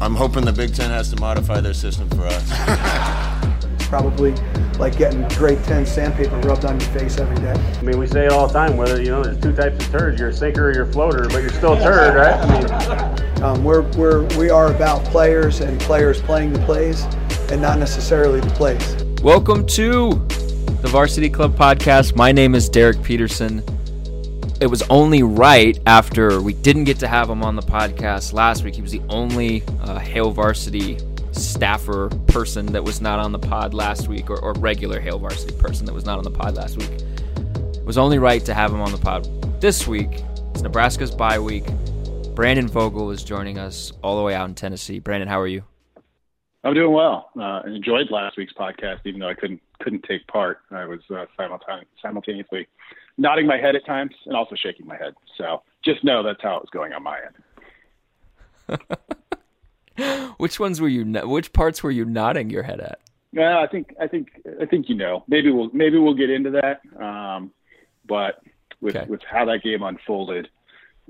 I'm hoping the Big Ten has to modify their system for us. Probably like getting grade 10 sandpaper rubbed on your face every day. I mean, we say it all the time, whether, you know, there's two types of turds, you're a sinker or you're a floater, but you're still a turd, right? I mean, um, we're, we're, we are about players and players playing the plays and not necessarily the plays. Welcome to the Varsity Club podcast. My name is Derek Peterson it was only right after we didn't get to have him on the podcast last week. He was the only uh, Hail Varsity staffer person that was not on the pod last week, or, or regular Hail Varsity person that was not on the pod last week. It was only right to have him on the pod this week. It's Nebraska's bye week. Brandon Vogel is joining us all the way out in Tennessee. Brandon, how are you? I'm doing well. Uh, enjoyed last week's podcast, even though I couldn't couldn't take part. I was uh, simultaneously nodding my head at times and also shaking my head. So just know that's how it was going on my end. which ones were you? Which parts were you nodding your head at? Yeah, I think I think I think you know. Maybe we'll maybe we'll get into that. Um, but with okay. with how that game unfolded,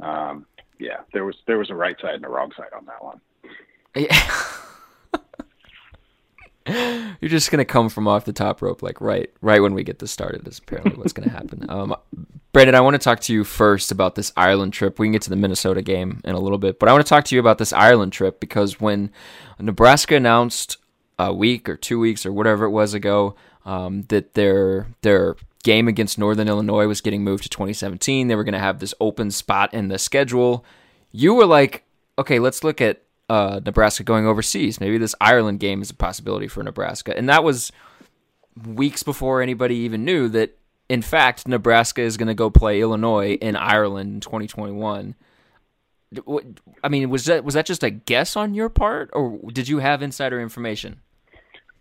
um, yeah, there was there was a right side and a wrong side on that one. Yeah. You're just gonna come from off the top rope, like right, right when we get this started. Is apparently what's gonna happen. Um, Brandon, I want to talk to you first about this Ireland trip. We can get to the Minnesota game in a little bit, but I want to talk to you about this Ireland trip because when Nebraska announced a week or two weeks or whatever it was ago um, that their their game against Northern Illinois was getting moved to 2017, they were going to have this open spot in the schedule. You were like, okay, let's look at uh, Nebraska going overseas. Maybe this Ireland game is a possibility for Nebraska. And that was weeks before anybody even knew that, in fact, Nebraska is going to go play Illinois in Ireland in 2021. I mean, was that was that just a guess on your part, or did you have insider information?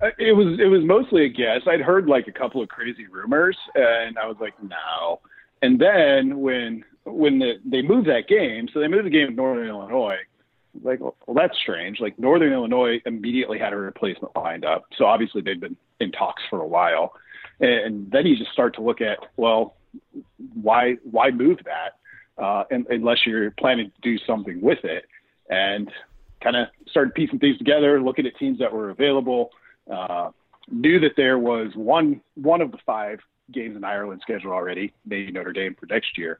Uh, it was it was mostly a guess. I'd heard like a couple of crazy rumors, and I was like, no. And then when when the, they moved that game, so they moved the game to Northern Illinois like, well, that's strange. Like Northern Illinois immediately had a replacement lined up, so obviously they've been in talks for a while. And then you just start to look at, well, why why move that uh, unless you're planning to do something with it? And kind of started piecing things together, looking at teams that were available. Uh, knew that there was one one of the five games in Ireland scheduled already, maybe Notre Dame for next year,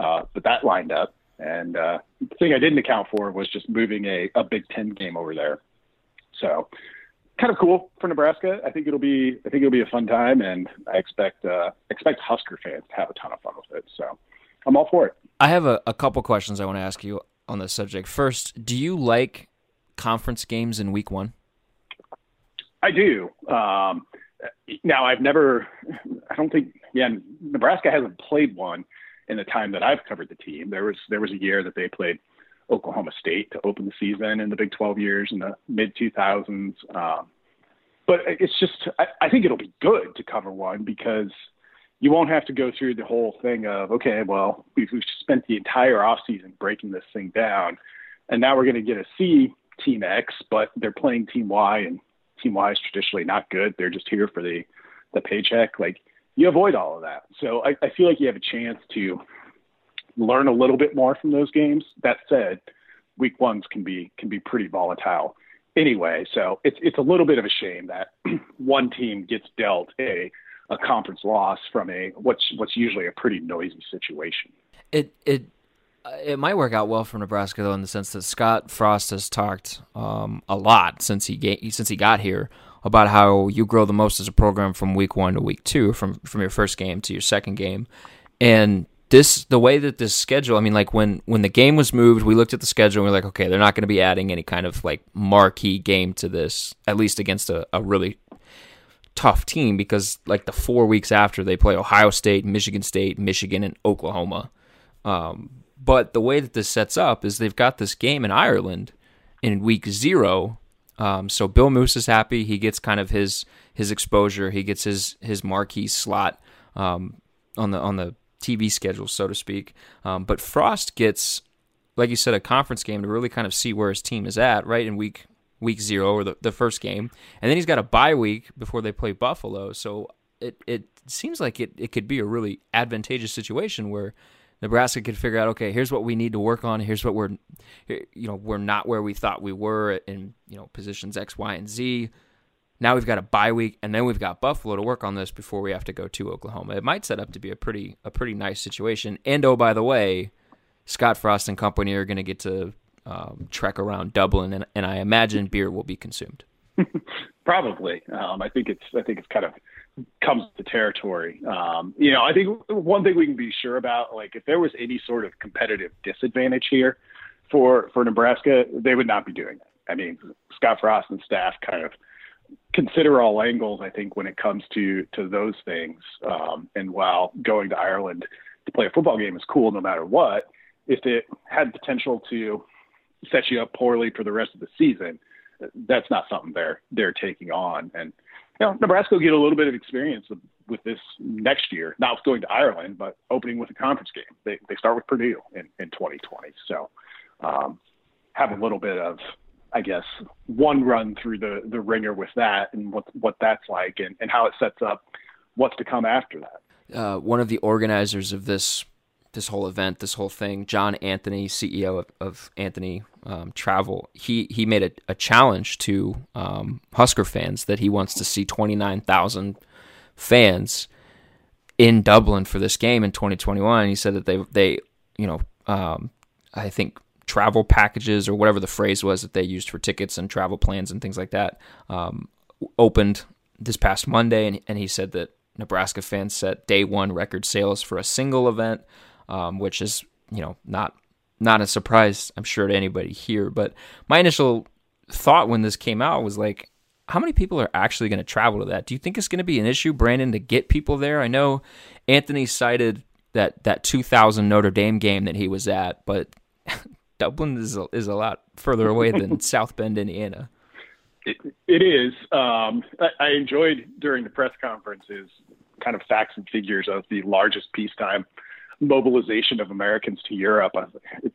uh, but that lined up. And uh, the thing I didn't account for was just moving a, a Big Ten game over there. So kind of cool for Nebraska. I think it'll be I think it'll be a fun time, and I expect uh, expect Husker fans to have a ton of fun with it. So I'm all for it. I have a, a couple questions I want to ask you on this subject. First, do you like conference games in Week One? I do. Um, now I've never. I don't think. Yeah, Nebraska hasn't played one in the time that I've covered the team. There was there was a year that they played Oklahoma State to open the season in the Big 12 years in the mid 2000s. Um, but it's just I, I think it'll be good to cover one because you won't have to go through the whole thing of okay, well we've, we've spent the entire off season breaking this thing down, and now we're going to get to see Team X, but they're playing Team Y, and Team Y is traditionally not good. They're just here for the the paycheck. Like you avoid all of that. So I, I feel like you have a chance to learn a little bit more from those games. That said, week ones can be can be pretty volatile anyway. So it's it's a little bit of a shame that one team gets dealt a a conference loss from a what's what's usually a pretty noisy situation. It it it might work out well for Nebraska though, in the sense that Scott Frost has talked um, a lot since he ga- since he got here about how you grow the most as a program from week one to week two, from from your first game to your second game, and this the way that this schedule. I mean, like when when the game was moved, we looked at the schedule and we are like, okay, they're not going to be adding any kind of like marquee game to this, at least against a, a really tough team because like the four weeks after they play Ohio State, Michigan State, Michigan, and Oklahoma. Um, but the way that this sets up is they've got this game in Ireland in week zero Um, so Bill Moos is happy. He gets kind of his his exposure. He gets his his marquee slot um, on the on the TV schedule, so to speak. Um, but Frost gets, like you said, a conference game to really kind of see where his team is at, right in week week zero or the, the first game, and then he's got a bye week before they play Buffalo. So it it seems like it, it could be a really advantageous situation where Nebraska could figure out, okay, here's what we need to work on. Here's what we're, you know, we're not where we thought we were in, you know, positions X, Y, and Z. Now we've got a bye week, and then we've got Buffalo to work on this before we have to go to Oklahoma. It might set up to be a pretty, a pretty nice situation. And oh, by the way, Scott Frost and company are going to get to um, trek around Dublin, and, and I imagine beer will be consumed. Probably. Um, I think it's. I think it's kind of comes to territory. Um, you know, I think one thing we can be sure about, like if there was any sort of competitive disadvantage here for for Nebraska, they would not be doing it. I mean, Scott Frost and staff kind of consider all angles. I think when it comes to to those things, um, and while going to Ireland to play a football game is cool no matter what, if it had potential to set you up poorly for the rest of the season, that's not something they're they're taking on. And you know, Nebraska will get a little bit of experience with, with this next year, not going to Ireland, but opening with a conference game. They, they start with Purdue in, in 2020. So um, have a little bit of, I guess, one run through the, the ringer with that and what, what that's like and, and how it sets up what's to come after that. Uh, one of the organizers of this this whole event, this whole thing, John Anthony, CEO of, of Anthony um, Travel, he he made a, a challenge to um, Husker fans that he wants to see twenty nine thousand fans in Dublin for this game in 2021. He said that they they you know um, I think travel packages or whatever the phrase was that they used for tickets and travel plans and things like that um, opened this past Monday, and, and he said that Nebraska fans set day one record sales for a single event um, which is you know not not a surprise I'm sure to anybody here. But my initial thought when this came out was like, how many people are actually going to travel to that? Do you think it's going to be an issue, Brandon, to get people there? I know Anthony cited that that 2000 Notre Dame game that he was at, but Dublin is a, is a lot further away than South Bend, Indiana. It, it is. Um, I, I enjoyed during the press conferences kind of facts and figures of the largest peacetime mobilization of Americans to Europe.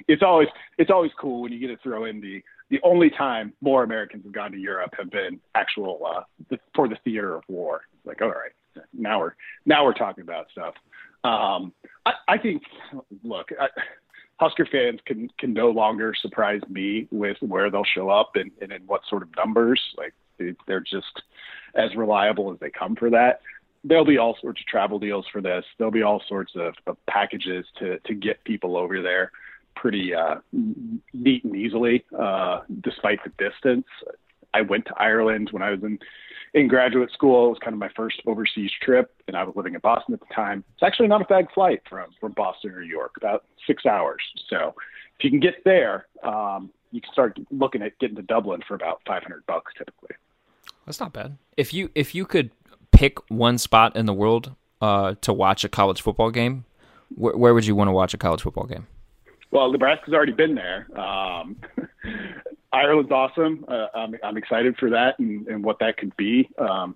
It's always it's always cool when you get to throw in the the only time more Americans have gone to Europe have been actual uh, for the theater of war. It's like, all right, now we're now we're talking about stuff. Um, I, I think, look, I, Husker fans can can no longer surprise me with where they'll show up and, and in what sort of numbers. Like they're just as reliable as they come for that there'll be all sorts of travel deals for this. There'll be all sorts of, of packages to to get people over there pretty uh, neat and easily, uh, despite the distance. I went to Ireland when I was in in graduate school. It was kind of my first overseas trip, and I was living in Boston at the time. It's actually not a bad flight from from Boston or New York, about six hours. So if you can get there, um, you can start looking at getting to Dublin for about 500 bucks typically. That's not bad. If you if you could pick one spot in the world uh, to watch a college football game, where, where would you want to watch a college football game? Well, Nebraska's already been there. Um, Ireland's awesome. Uh, I'm, I'm excited for that and, and what that could be. Um,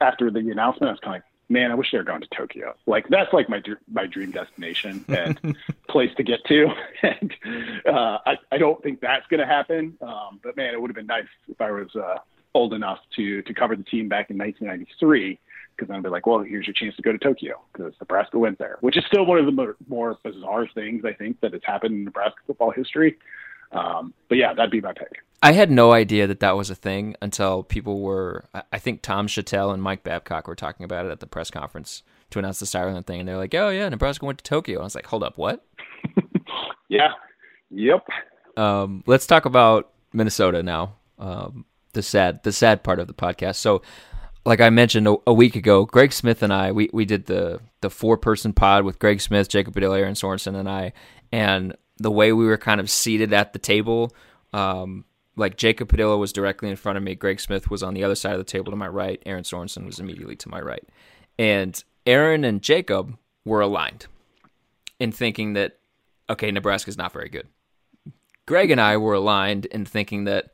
after the announcement, I was kind of like, man, I wish they were going to Tokyo. Like that's like my my dream destination and place to get to. and uh, I I don't think that's going to happen. Um, but man, it would have been nice if I was uh, old enough to to cover the team back in 1993 because then I'd be like, well, here's your chance to go to Tokyo because Nebraska went there, which is still one of the more, more bizarre things I think that has happened in Nebraska football history. Um, but yeah, that'd be my pick. I had no idea that that was a thing until people were, I think Tom Shatel and Mike Babcock were talking about it at the press conference to announce the Ireland thing. And they're like, oh, yeah, Nebraska went to Tokyo. And I was like, hold up, what? yeah. Yep. Um, let's talk about Minnesota now. Um, the sad the sad part of the podcast. So, like I mentioned a, a, week ago, Greg Smith and I we, we did the the four person pod with Greg Smith, Jacob Padilla, Erin Sorensen, and I, and the way we were kind of seated at the table. Um, like Jacob Padilla was directly in front of me, Greg Smith was on the other side of the table to my right, Erin Sorensen was immediately to my right. And Erin and Jacob were aligned in thinking that okay, Nebraska's not very good. Greg and I were aligned in thinking that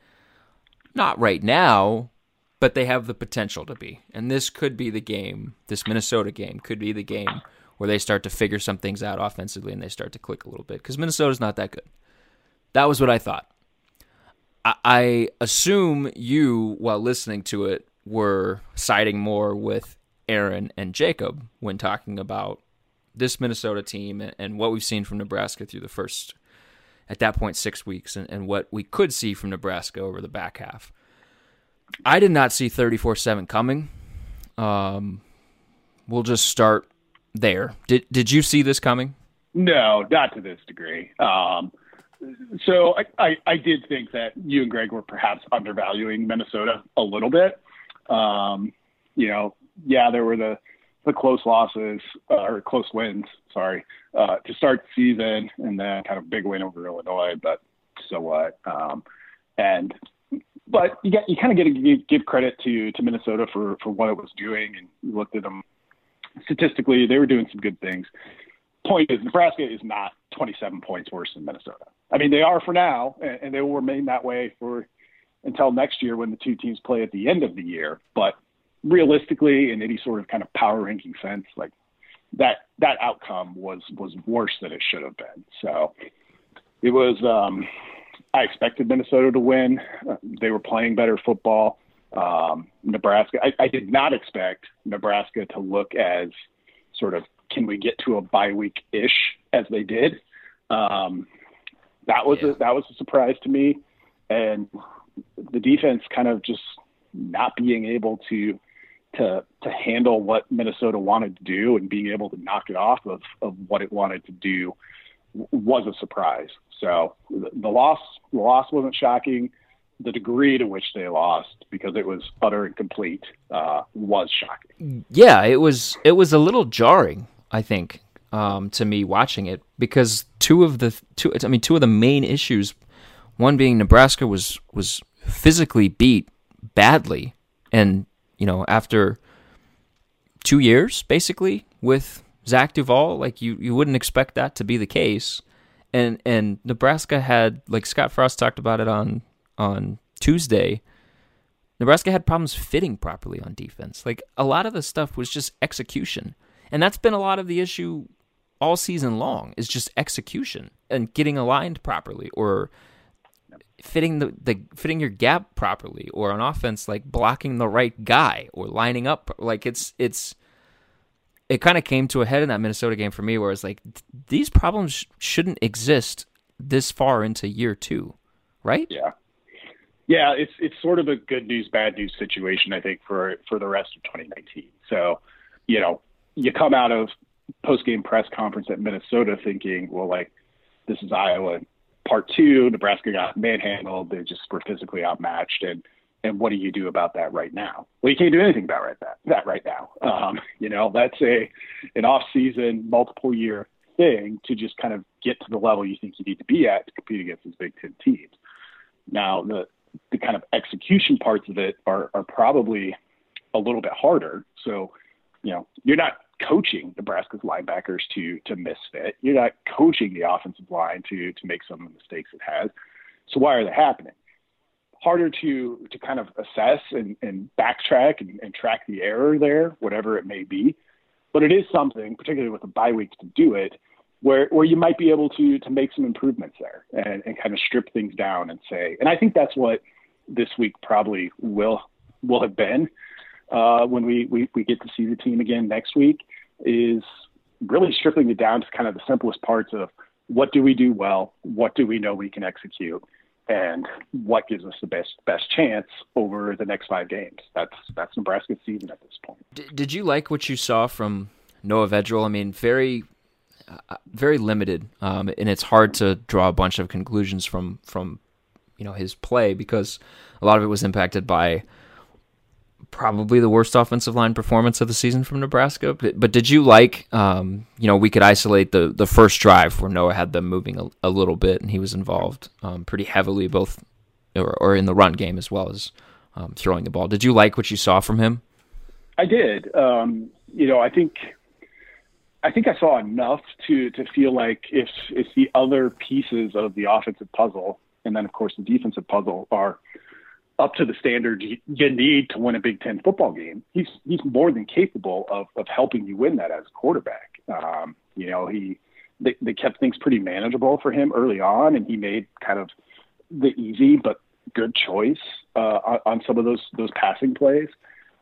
Not right now, but they have the potential to be. And this could be the game, this Minnesota game could be the game where they start to figure some things out offensively and they start to click a little bit because Minnesota's not that good. That was what I thought. I, I assume you, while listening to it, were siding more with Erin and Jacob when talking about this Minnesota team and, and what we've seen from Nebraska through the first, at that point, six weeks, and, and what we could see from Nebraska over the back half. I did not see 34 7 coming. Um, we'll just start there. Did, did you see this coming? No, not to this degree. Um, so I, I, I, did think that you and Greg were perhaps undervaluing Minnesota a little bit. Um, you know, yeah, there were the the close losses uh, or close wins, sorry, uh, to start the season, and then kind of big win over Illinois. But so what? Um, and but you you kind of get to give credit to to Minnesota for for what it was doing, and you looked at them statistically; they were doing some good things. Point is, Nebraska is not 27 points worse than Minnesota. I mean, they are for now, and, and they will remain that way for until next year when the two teams play at the end of the year. But realistically, in any sort of kind of power ranking sense, like that that outcome was was worse than it should have been. So it was. Um, I expected Minnesota to win. Uh, they were playing better football. Um, Nebraska. I, I did not expect Nebraska to look as sort of can we get to a bye week ish as they did. Um, that was yeah. a, that was a surprise to me, and the defense kind of just not being able to to to handle what Minnesota wanted to do and being able to knock it off of of what it wanted to do was a surprise. So the, loss the loss wasn't shocking. The degree to which they lost because it was utter and complete uh, was shocking. Yeah, it was it was a little jarring. I think um, to me watching it because two of the two I mean two of the main issues, one being Nebraska was was physically beat badly, and you know after two years basically with Zach Duval, like you you wouldn't expect that to be the case, and and Nebraska had like Scott Frost talked about it on on Tuesday. Nebraska had problems fitting properly on defense. Like a lot of the stuff was just execution. And that's been a lot of the issue all season long is just execution and getting aligned properly or fitting the, the fitting your gap properly or on offense like blocking the right guy or lining up like it's it's it kind of came to a head in that Minnesota game for me where it's like these problems sh- shouldn't exist this far into year 2 right yeah yeah it's it's sort of a good news bad news situation i think for for the rest of 2019 so you know you come out of post game press conference at Minnesota thinking, well, like this is Iowa part two. Nebraska got manhandled. They just were physically outmatched. And and what do you do about that right now? Well, you can't do anything about right that that right now. Um, you know, that's a an off season, multiple year thing to just kind of get to the level you think you need to be at to compete against these Big Ten teams. Now, the the kind of execution parts of it are are probably a little bit harder. So, you know, you're not coaching Nebraska's linebackers to to misfit. You're not coaching the offensive line to to make some of the mistakes it has. So why are they happening? Harder to to kind of assess and, and backtrack and, and track the error there, whatever it may be. But it is something, particularly with a bye week, to do it, where where you might be able to to make some improvements there and, and kind of strip things down and say. And I think that's what this week probably will will have been uh, when we, we, we get to see the team again next week is really stripping it down to kind of the simplest parts of what do we do well, what do we know we can execute, and what gives us the best best chance over the next five games. That's that's Nebraska's season at this point. did you like what you saw from Noah Vedral? I mean, very uh, very limited, um, and it's hard to draw a bunch of conclusions from from you know his play because a lot of it was impacted by probably the worst offensive line performance of the season from Nebraska. But, but did you like, um, you know, we could isolate the the first drive where Noah had them moving a, a little bit and he was involved um, pretty heavily, both or, or, in the run game as well as um, throwing the ball. Did you like what you saw from him? I did. Um, you know, I think. I think I saw enough to to feel like if if the other pieces of the offensive puzzle and then of course the defensive puzzle are up to the standard you, you need to win a Big Ten football game. He's he's more than capable of of helping you win that as a quarterback. Um, you know, he they, they kept things pretty manageable for him early on, and he made kind of the easy but good choice uh, on, on some of those those passing plays,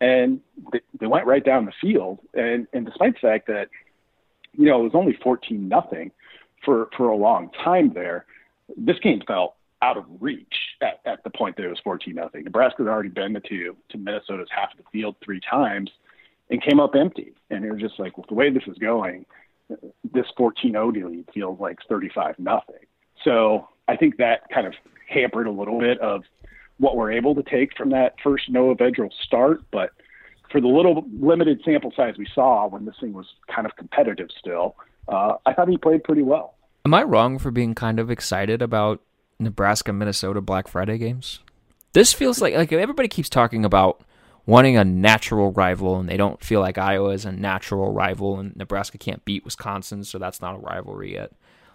and they, they went right down the field. And and despite the fact that you know it was only fourteen nothing for for a long time there, this game felt out of reach at, at the point that it was 14 nothing. Nebraska had already been to to Minnesota's half of the field three times and came up empty. And it was just like, with the way this is going, this 14-0 lead feels like 35 nothing. So I think that kind of hampered a little bit of what we're able to take from that first Noah Vedral start. But for the little limited sample size we saw when this thing was kind of competitive still, uh, I thought he played pretty well. Am I wrong for being kind of excited about Nebraska Minnesota Black Friday games? This feels like like everybody keeps talking about wanting a natural rival and they don't feel like Iowa is a natural rival and Nebraska can't beat Wisconsin, so that's not a rivalry yet.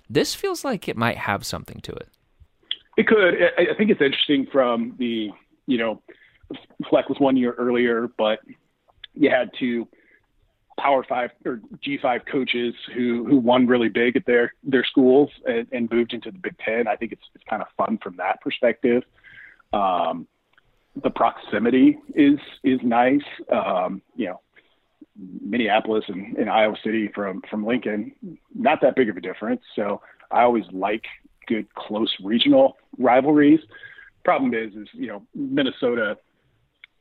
This feels like it might have something to it. It could. I think it's interesting from the, you know, Fleck was one year earlier, but you had two Power Five or G five coaches who who won really big at their their schools and, and moved into the Big Ten. I think it's it's kind of fun from that perspective. Um, the proximity is is nice. Um, you know, Minneapolis and, and Iowa City from from Lincoln, not that big of a difference. So I always like good close regional rivalries. Problem is, is you know Minnesota,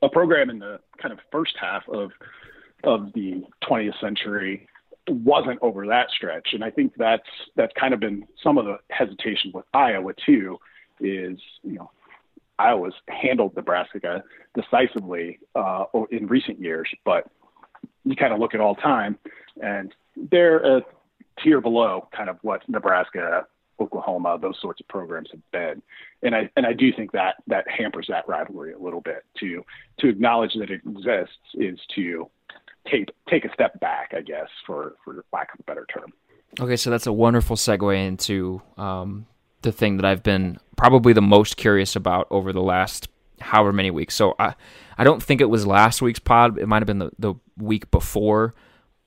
a program in the kind of first half of of the 20th century wasn't over that stretch, and I think that's that's kind of been some of the hesitation with Iowa too. Is you know Iowa's handled Nebraska decisively uh, in recent years, but you kind of look at all time, and they're a tier below kind of what Nebraska, Oklahoma, those sorts of programs have been, and I and I do think that that hampers that rivalry a little bit. To to acknowledge that it exists is to take take a step back, I guess, for for lack of a better term. Okay, so that's a wonderful segue into um, the thing that I've been probably the most curious about over the last however many weeks. So I I don't think it was last week's pod. It might have been the, the week before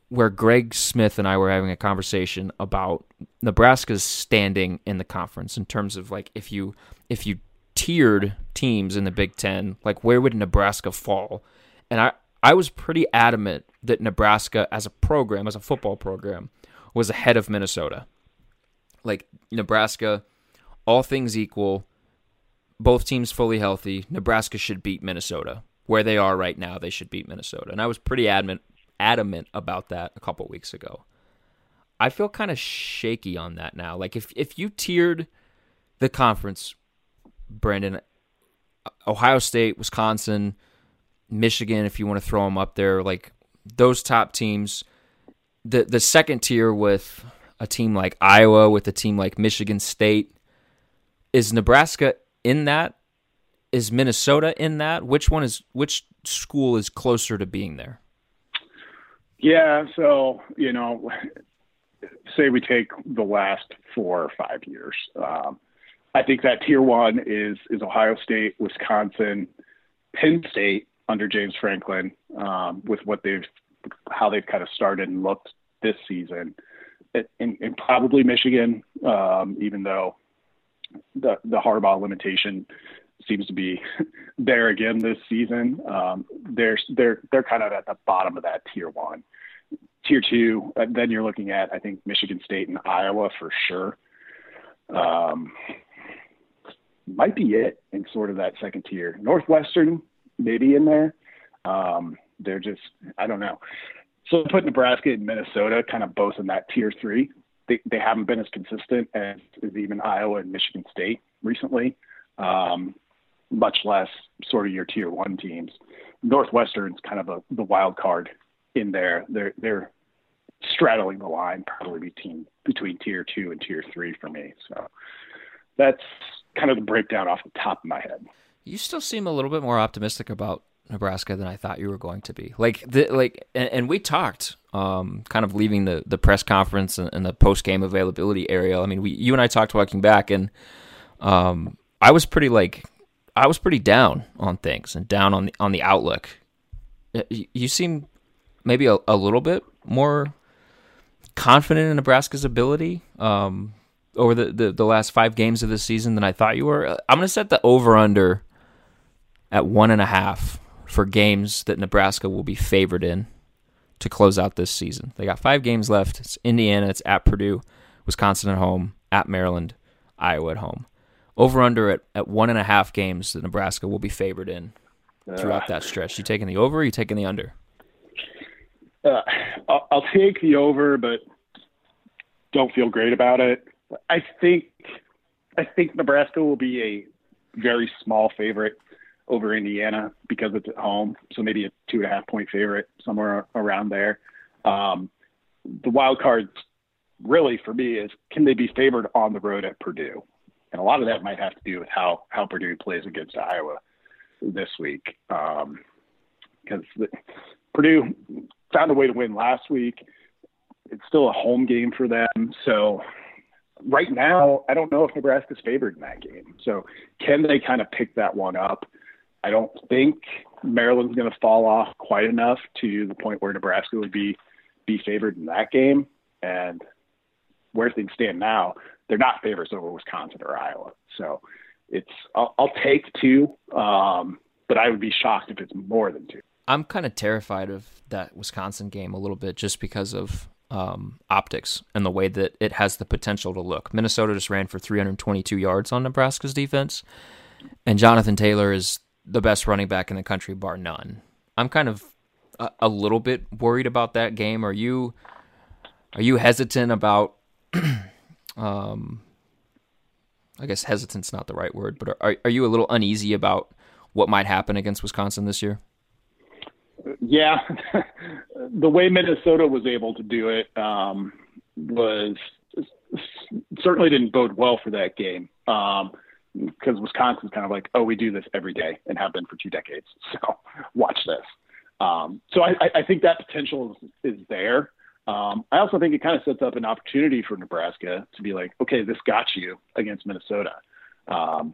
where Greg Smith and I were having a conversation about Nebraska's standing in the conference in terms of like if you if you tiered teams in the Big Ten, like where would Nebraska fall? And I I was pretty adamant that Nebraska as a program, as a football program, was ahead of Minnesota. Like Nebraska all things equal, both teams fully healthy, Nebraska should beat Minnesota. Where they are right now, they should beat Minnesota. And I was pretty adamant adamant about that a couple weeks ago. I feel kind of shaky on that now. Like if if you tiered the conference, Brandon, Ohio State, Wisconsin, Michigan, if you want to throw them up there, like those top teams, the the second tier with a team like Iowa, with a team like Michigan State, is Nebraska in that? Is Minnesota in that? Which one is which school is closer to being there? Yeah, so you know, say we take the last four or five years. Um, I think that tier one is is Ohio State, Wisconsin, Penn State under James Franklin, um, with what they've how they've kind of started and looked this season, and, and probably Michigan, um, even though the the Harbaugh limitation seems to be there again this season. Um, they're they're they're kind of at the bottom of that tier one. Tier two, uh, then you're looking at I think Michigan State and Iowa for sure. Um, might be it in sort of that second tier. Northwestern maybe in there. Um, they're just I don't know. So put Nebraska and Minnesota kind of both in that tier three they, they haven't been as consistent as, as even Iowa and Michigan State recently, um, much less sort of your tier one teams. Northwestern's kind of a, the wild card in there. They're they're straddling the line probably between between tier two and tier three for me. So that's kind of the breakdown off the top of my head. You still seem a little bit more optimistic about Nebraska than I thought you were going to be. Like the like, and, and we talked, um, kind of leaving the the press conference and, and the post game availability area. I mean, we you and I talked walking back, and um, I was pretty like I was pretty down on things and down on the on the outlook. You seem maybe a, a little bit more confident in Nebraska's ability um, over the, the, the last five games of the season than I thought you were. I'm going to set the over under at one and a half for games that Nebraska will be favored in to close out this season. They got five games left. It's Indiana, it's at Purdue, Wisconsin at home, at Maryland, Iowa at home. Over under at, at one and a half games that Nebraska will be favored in throughout that stretch. You taking the over or you taking the under? Uh, I'll, I'll take the over, but don't feel great about it. I think I think Nebraska will be a very small favorite over Indiana because it's at home. So maybe a two and a half point favorite somewhere around there. Um, the wild card really for me is can they be favored on the road at Purdue? And a lot of that might have to do with how, how Purdue plays against Iowa this week. Um, because Purdue found a way to win last week. It's still a home game for them. So right now, I don't know if Nebraska's favored in that game. So can they kind of pick that one up? I don't think Maryland's going to fall off quite enough to the point where Nebraska would be be favored in that game. And where things stand now, they're not favorites over Wisconsin or Iowa. So it's I'll, I'll take two, um, but I would be shocked if it's more than two. I'm kind of terrified of that Wisconsin game a little bit just because of um, optics and the way that it has the potential to look. Minnesota just ran for 322 yards on Nebraska's defense, and Jonathan Taylor is the best running back in the country, bar none. I'm kind of a, a little bit worried about that game. Are you are you hesitant about? um, I guess hesitant's not the right word, but are are you a little uneasy about what might happen against Wisconsin this year? Yeah, the way Minnesota was able to do it um, was certainly didn't bode well for that game. Um, because Wisconsin's kind of like, oh, we do this every day and have been for two decades. So watch this. Um, so I, I, think that potential is, is there. Um, I also think it kind of sets up an opportunity for Nebraska to be like, okay, this got you against Minnesota. Um,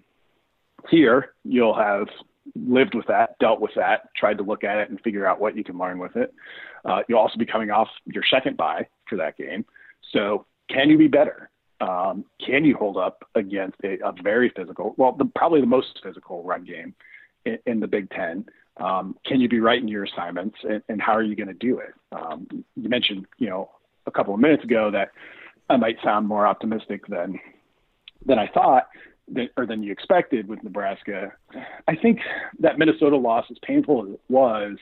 here, you'll have lived with that, dealt with that, tried to look at it and figure out what you can learn with it. Uh, you'll also be coming off your second bye for that game. So can you be better? Um, can you hold up against a, a very physical, well, the, probably the most physical run game in, in the Big Ten? Um, can you be right in your assignments, and, and how are you going to do it? Um, you mentioned, you know, a couple of minutes ago that I might sound more optimistic than than I thought, or than you expected with Nebraska. I think that Minnesota loss, as painful as it was,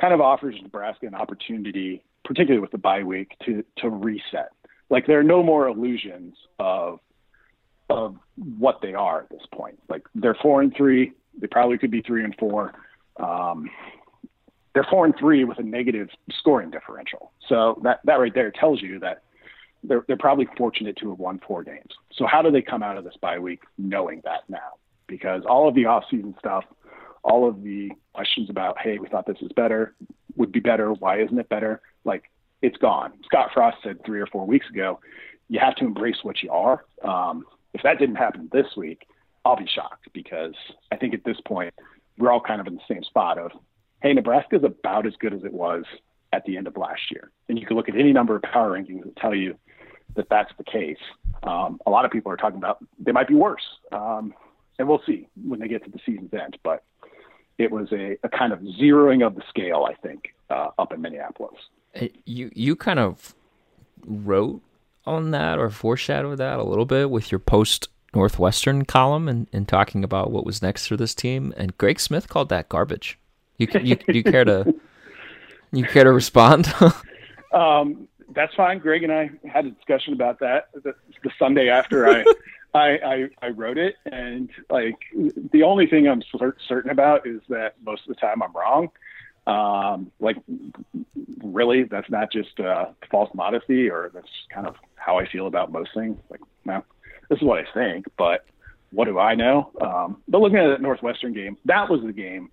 kind of offers Nebraska an opportunity, particularly with the bye week, to to reset like there are no more illusions of of what they are at this point. Like they're four and three. They probably could be three and four. Um, they're four and three with a negative scoring differential. So that that right there tells you that they're they're probably fortunate to have won four games. So how do they come out of this bye week knowing that now? Because all of the offseason stuff, all of the questions about, hey, we thought this was better, would be better, why isn't it better? Like it's gone. Scott Frost said three or four weeks ago, you have to embrace what you are. Um, if that didn't happen this week, I'll be shocked because I think at this point we're all kind of in the same spot of, hey, Nebraska is about as good as it was at the end of last year, and you can look at any number of power rankings that tell you that that's the case. Um, a lot of people are talking about they might be worse, um, and we'll see when they get to the season's end. But it was a, a kind of zeroing of the scale, I think, uh, up in Minneapolis. You you kind of wrote on that or foreshadowed that a little bit with your post Northwestern column and, and talking about what was next for this team. And Greg Smith called that garbage. You you, you care to you care to respond? um, that's fine. Greg and I had a discussion about that the, the Sunday after I, I, I I wrote it, and like the only thing I'm certain about is that most of the time I'm wrong. Um, like, really, that's not just uh, false modesty, or that's kind of how I feel about most things. Like, this is what I think, but what do I know? Um, but looking at that Northwestern game, that was the game.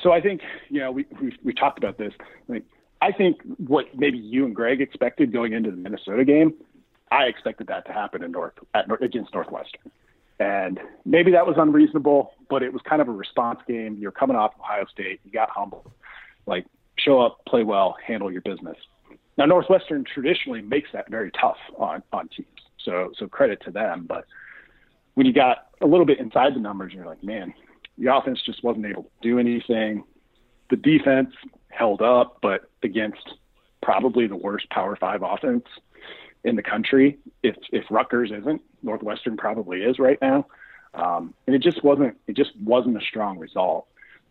So I think, you know, we we, we talked about this. Like, I think what maybe you and Greg expected going into the Minnesota game, I expected that to happen in North at, against Northwestern. And maybe that was unreasonable, but it was kind of a response game. You're coming off Ohio State, you got humbled. Like, show up, play well, handle your business. Now, Northwestern traditionally makes that very tough on, on teams. So, so credit to them. But when you got a little bit inside the numbers, you're like, man, the offense just wasn't able to do anything. The defense held up, but against probably the worst Power Five offense in the country. If if Rutgers isn't, Northwestern probably is right now. Um, and it just wasn't it just wasn't a strong result.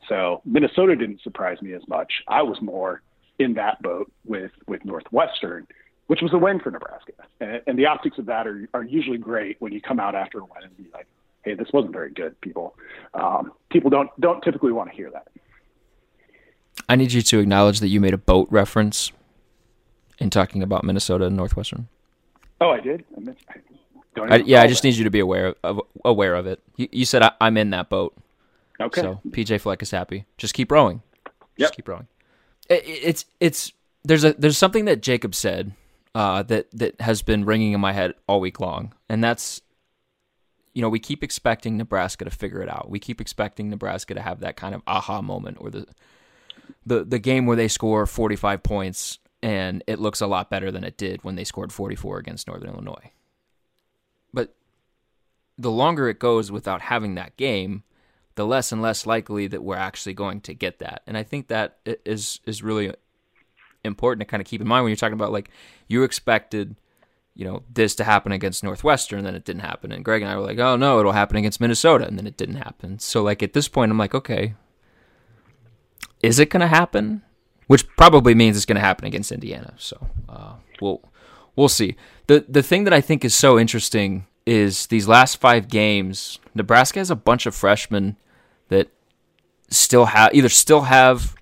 So Minnesota didn't surprise me as much. I was more in that boat with with Northwestern, which was a win for Nebraska. And, and the optics of that are are usually great when you come out after a win and be like, "Hey, this wasn't very good." People um, people don't don't typically want to hear that. I need you to acknowledge that you made a boat reference in talking about Minnesota and Northwestern. Oh, I did. I missed, I I, yeah, I just that. need you to be aware of aware of it. You, you said I, am in that boat. Okay. So PJ Fleck is happy. Just keep rowing. Just yep. keep rowing. It, it's it's there's a there's something that Jacob said uh, that that has been ringing in my head all week long, and that's you know we keep expecting Nebraska to figure it out. We keep expecting Nebraska to have that kind of aha moment or the the the game where they score 45 points and it looks a lot better than it did when they scored 44 against Northern Illinois. But the longer it goes without having that game, the less and less likely that we're actually going to get that. And I think that is is really important to kind of keep in mind when you're talking about like you expected, you know, this to happen against Northwestern, and then it didn't happen. And Greg and I were like, oh no, it'll happen against Minnesota, and then it didn't happen. So like at this point, I'm like, okay, is it going to happen? Which probably means it's going to happen against Indiana. So uh, we'll we'll see. the The thing that I think is so interesting is these last five games. Nebraska has a bunch of freshmen that still have either still have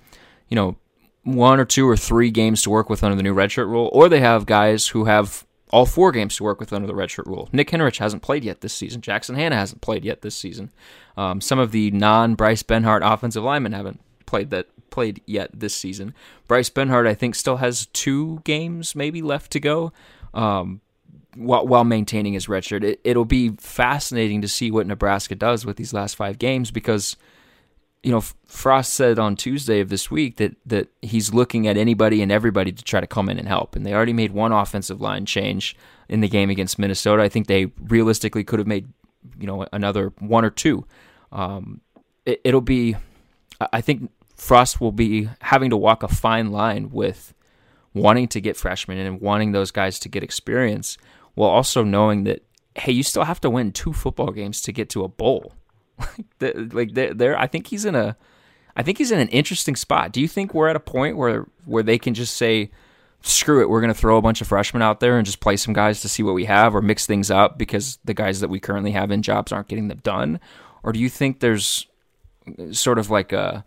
you know one or two or three games to work with under the new redshirt rule, or they have guys who have all four games to work with under the redshirt rule. Nick Henrich hasn't played yet this season. Jackson Hannah hasn't played yet this season. Um, some of the non Bryce Benhart offensive linemen haven't played that played yet this season. Bryce Benhart, I think, still has two games maybe left to go. Um, while, while maintaining his redshirt, it, it'll be fascinating to see what Nebraska does with these last five games because you know, Frost said on Tuesday of this week that that he's looking at anybody and everybody to try to come in and help. And they already made one offensive line change in the game against Minnesota. I think they realistically could have made, you know, another one or two. Um, it, it'll be, I think Frost will be having to walk a fine line with wanting to get freshmen and wanting those guys to get experience while also knowing that hey, you still have to win two football games to get to a bowl. like there, I think he's in a, I think he's in an interesting spot. Do you think we're at a point where where they can just say, screw it, we're going to throw a bunch of freshmen out there and just play some guys to see what we have, or mix things up because the guys that we currently have in jobs aren't getting them done, or do you think there's sort of like a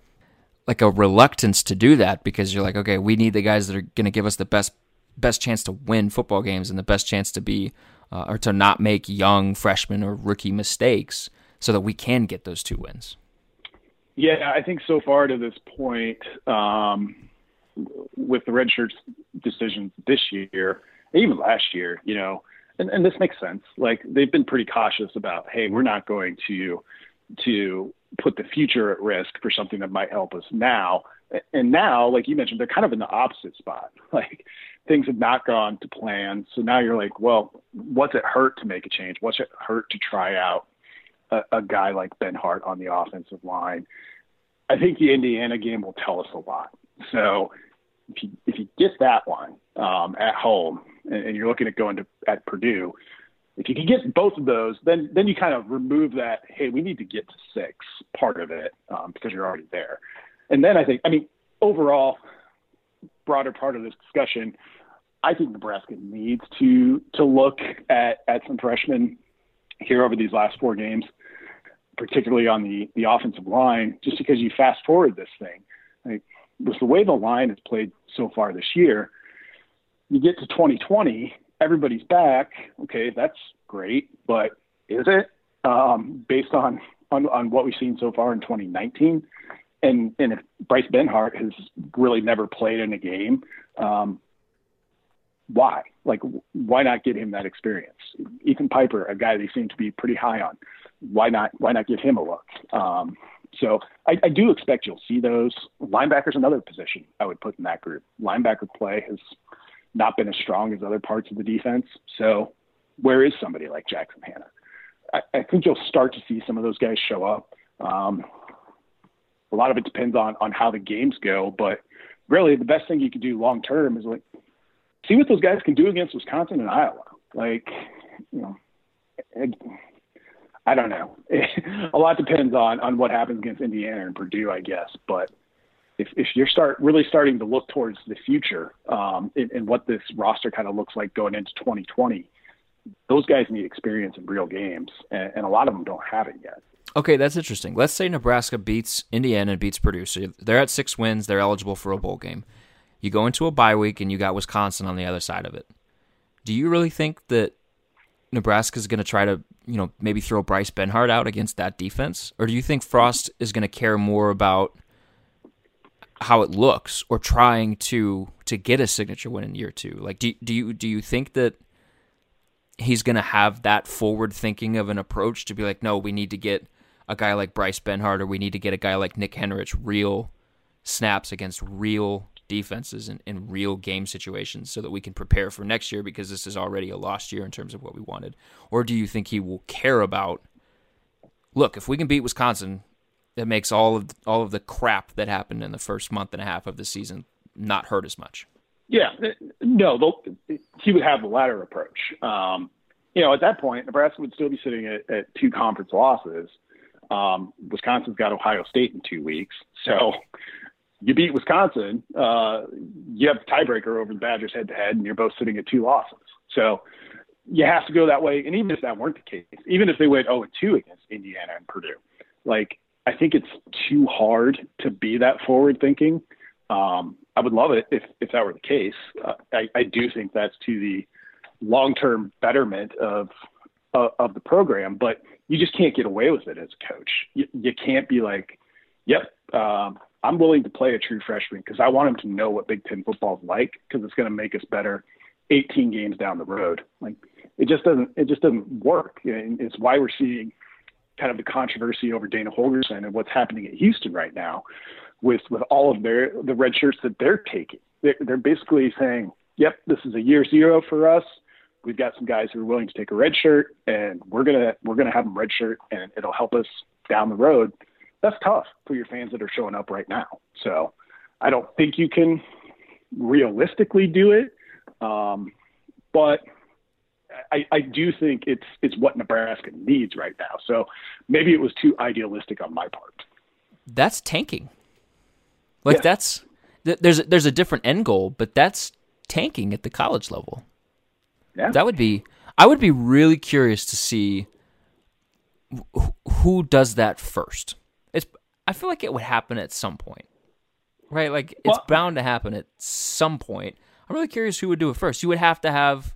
like a reluctance to do that because you're like, okay, we need the guys that are going to give us the best best chance to win football games and the best chance to be uh, or to not make young freshmen or rookie mistakes so that we can get those two wins. Yeah, I think so far to this point, um, with the redshirts decisions this year, even last year, you know, and, and this makes sense. Like they've been pretty cautious about, hey, we're not going to to put the future at risk for something that might help us now. And now, like you mentioned, they're kind of in the opposite spot. Like things have not gone to plan. So now you're like, well, what's it hurt to make a change? What's it hurt to try out a, a guy like Benhart on the offensive line? I think the Indiana game will tell us a lot. So if you if you get that one um, at home and, and you're looking at going to at Purdue, if you can get both of those, then then you kind of remove that. Hey, we need to get to six part of it um, because you're already there. And then I think, I mean, overall, broader part of this discussion, I think Nebraska needs to to look at at some freshmen here over these last four games, particularly on the the offensive line, just because you fast forward this thing. Like, with the way the line has played so far this year, you get to 2020 everybody's back. Okay, that's great, but is it um, based on, on on what we've seen so far in 2019? And and if Bryce Benhart has really never played in a game, um, why? Like, why not get him that experience? Ethan Piper, a guy they seem to be pretty high on, why not why not give him a look? Um, so I, I do expect you'll see those. Linebacker's another position I would put in that group. Linebacker play has not been as strong as other parts of the defense. So where is somebody like Jackson Hannah? I, I think you'll start to see some of those guys show up. Um, a lot of it depends on on how the games go, but really the best thing you can do long term is like see what those guys can do against Wisconsin and Iowa. Like, you know, I don't know. a lot depends on on what happens against Indiana and Purdue, I guess. But if if you're start really starting to look towards the future um, and, and what this roster kind of looks like going into 2020, those guys need experience in real games, and, and a lot of them don't have it yet. Okay, that's interesting. Let's say Nebraska beats Indiana and beats Purdue. So they're at six wins. They're eligible for a bowl game. You go into a bye week and you got Wisconsin on the other side of it. Do you really think that Nebraska's going to try to, you know, maybe throw Bryce Benhart out against that defense? Or do you think Frost is going to care more about how it looks or trying to to get a signature win in year 2? Like do do you do you think that he's going to have that forward thinking of an approach to be like, "No, we need to get a guy like Bryce Benhart or we need to get a guy like Nick Henrich real snaps against real defenses in, in real game situations so that we can prepare for next year because this is already a lost year in terms of what we wanted? Or do you think he will care about look, if we can beat Wisconsin, it makes all of all of the crap that happened in the first month and a half of the season not hurt as much. Yeah, no, he would have the latter approach. Um, you know, at that point, Nebraska would still be sitting at, at two conference losses. Um, Wisconsin's got Ohio State in two weeks, so you beat Wisconsin, uh, you have a tiebreaker over the Badgers head to head, and you're both sitting at two losses. So you have to go that way. And even if that weren't the case, even if they went 0 2 against Indiana and Purdue, like I think it's too hard to be that forward thinking. Um, I would love it if, if that were the case. Uh, I, I do think that's to the long term betterment of uh, of the program, but you just can't get away with it as a coach. You, you can't be like, "Yep, um, I'm willing to play a true freshman because I want him to know what Big Ten football is like because it's going to make us better 18 games down the road. Like it just doesn't it just doesn't work. It's why we're seeing kind of the controversy over Dana Holgorsen and what's happening at Houston right now with with all of their the red shirts that they're taking. They're, they're basically saying, "Yep, this is a year zero for us. We've got some guys who are willing to take a red shirt, and we're gonna we're gonna have them red shirt, and it'll help us down the road." that's tough for your fans that are showing up right now. So I don't think you can realistically do it. Um, but I, I do think it's it's what Nebraska needs right now. So maybe it was too idealistic on my part. That's tanking. Like yeah. that's there's there's a different end goal, but that's tanking at the college level. Yeah. That would be I would be really curious to see who does that first. It's I feel like it would happen at some point, right? Like it's well, bound to happen at some point. I'm really curious who would do it first. You would have to have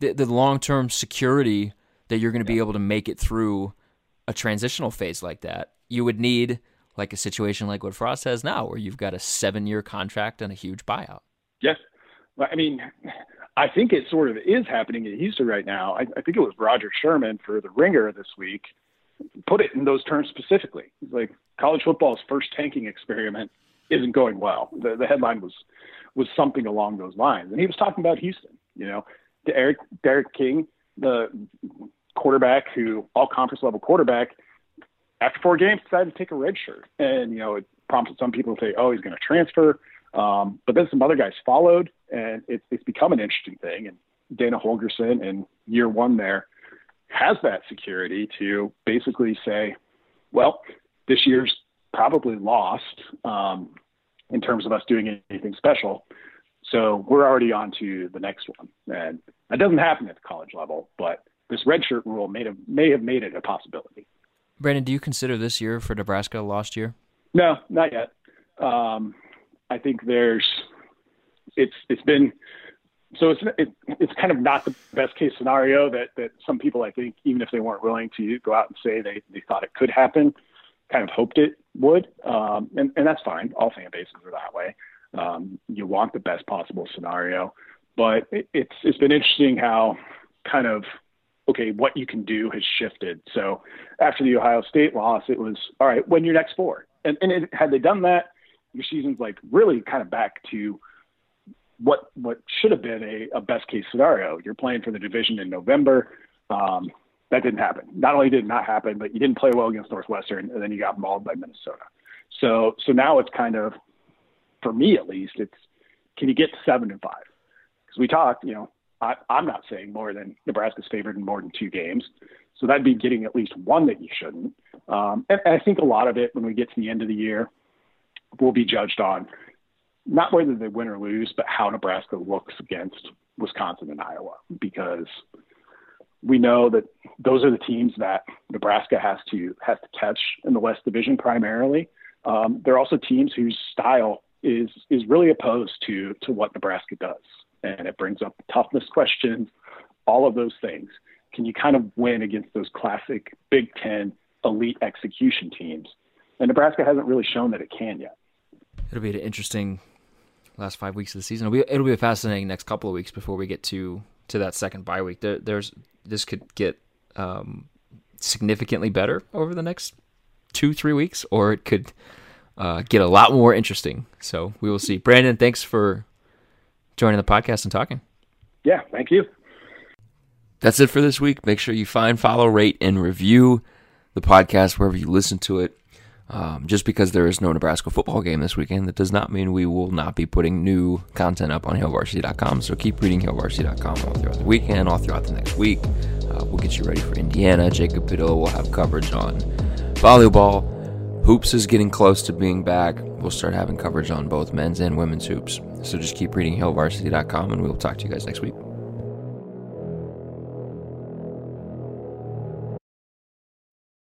the the long term security that you're going to yeah. be able to make it through a transitional phase like that. You would need like a situation like what Frost has now, where you've got a seven year contract and a huge buyout. Yes, I mean, I think it sort of is happening in Houston right now. I, I think it was Roger Sherman for the Ringer this week put it in those terms specifically. He's like college football's first tanking experiment isn't going well. The, the headline was was something along those lines, and he was talking about Houston. You know, Derek D'Eriq King, the quarterback who all conference level quarterback, after four games decided to take a red shirt, and you know it prompted some people to say, "Oh, he's going to transfer." Um, but then some other guys followed, and it, it's become an interesting thing. And Dana Holgorsen in year one there has that security to basically say, well, this year's probably lost um, in terms of us doing anything special. So we're already on to the next one. And that doesn't happen at the college level, but this redshirt rule may have, may have made it a possibility. Brandon, do you consider this year for Nebraska a lost year? No, not yet. Um, I think there's it's it's been so it's it, it's kind of not the best case scenario that that some people I think even if they weren't willing to go out and say they they thought it could happen, kind of hoped it would, um, and and that's fine. All fan bases are that way. Um, you want the best possible scenario, but it, it's it's been interesting how kind of okay, what you can do has shifted. So after the Ohio State loss, it was all right, win your next four. And, and it, had they done that, your season's like really kind of back to what what should have been a, a best case scenario. You're playing for the division in November. Um, that didn't happen. Not only did it not happen, but you didn't play well against Northwestern, and then you got mauled by Minnesota. So so now it's kind of, for me at least, it's can you get to seven and five? Because we talked, you know, I, I'm not saying more than Nebraska's favored in more than two games. So that'd be getting at least one that you shouldn't. Um, and, and I think a lot of it when we get to the end of the year will be judged on not whether they win or lose, but how Nebraska looks against Wisconsin and Iowa, because we know that those are the teams that Nebraska has to has to catch in the West Division primarily. Um, they're also teams whose style is is really opposed to to what Nebraska does, and it brings up toughness questions, all of those things. Can you kind of win against those classic Big Ten elite execution teams? And Nebraska hasn't really shown that it can yet. It'll be an interesting last five weeks of the season. It'll be it'll be a fascinating next couple of weeks before we get to to that second bye week. There, there's this could get um, significantly better over the next two three weeks, or it could uh, get a lot more interesting. So we will see. Brandon, thanks for joining the podcast and talking. Yeah, thank you. That's it for this week. Make sure you find, follow, rate, and review the podcast wherever you listen to it. Um, just because there is no Nebraska football game this weekend, that does not mean we will not be putting new content up on HailVarsity.com. So keep reading HailVarsity.com all throughout the weekend, all throughout the next week. Uh, we'll get you ready for Indiana. Jacob Padilla will have coverage on volleyball. Hoops is getting close to being back. We'll start having coverage on both men's and women's hoops. So just keep reading HailVarsity.com, and we'll talk to you guys next week.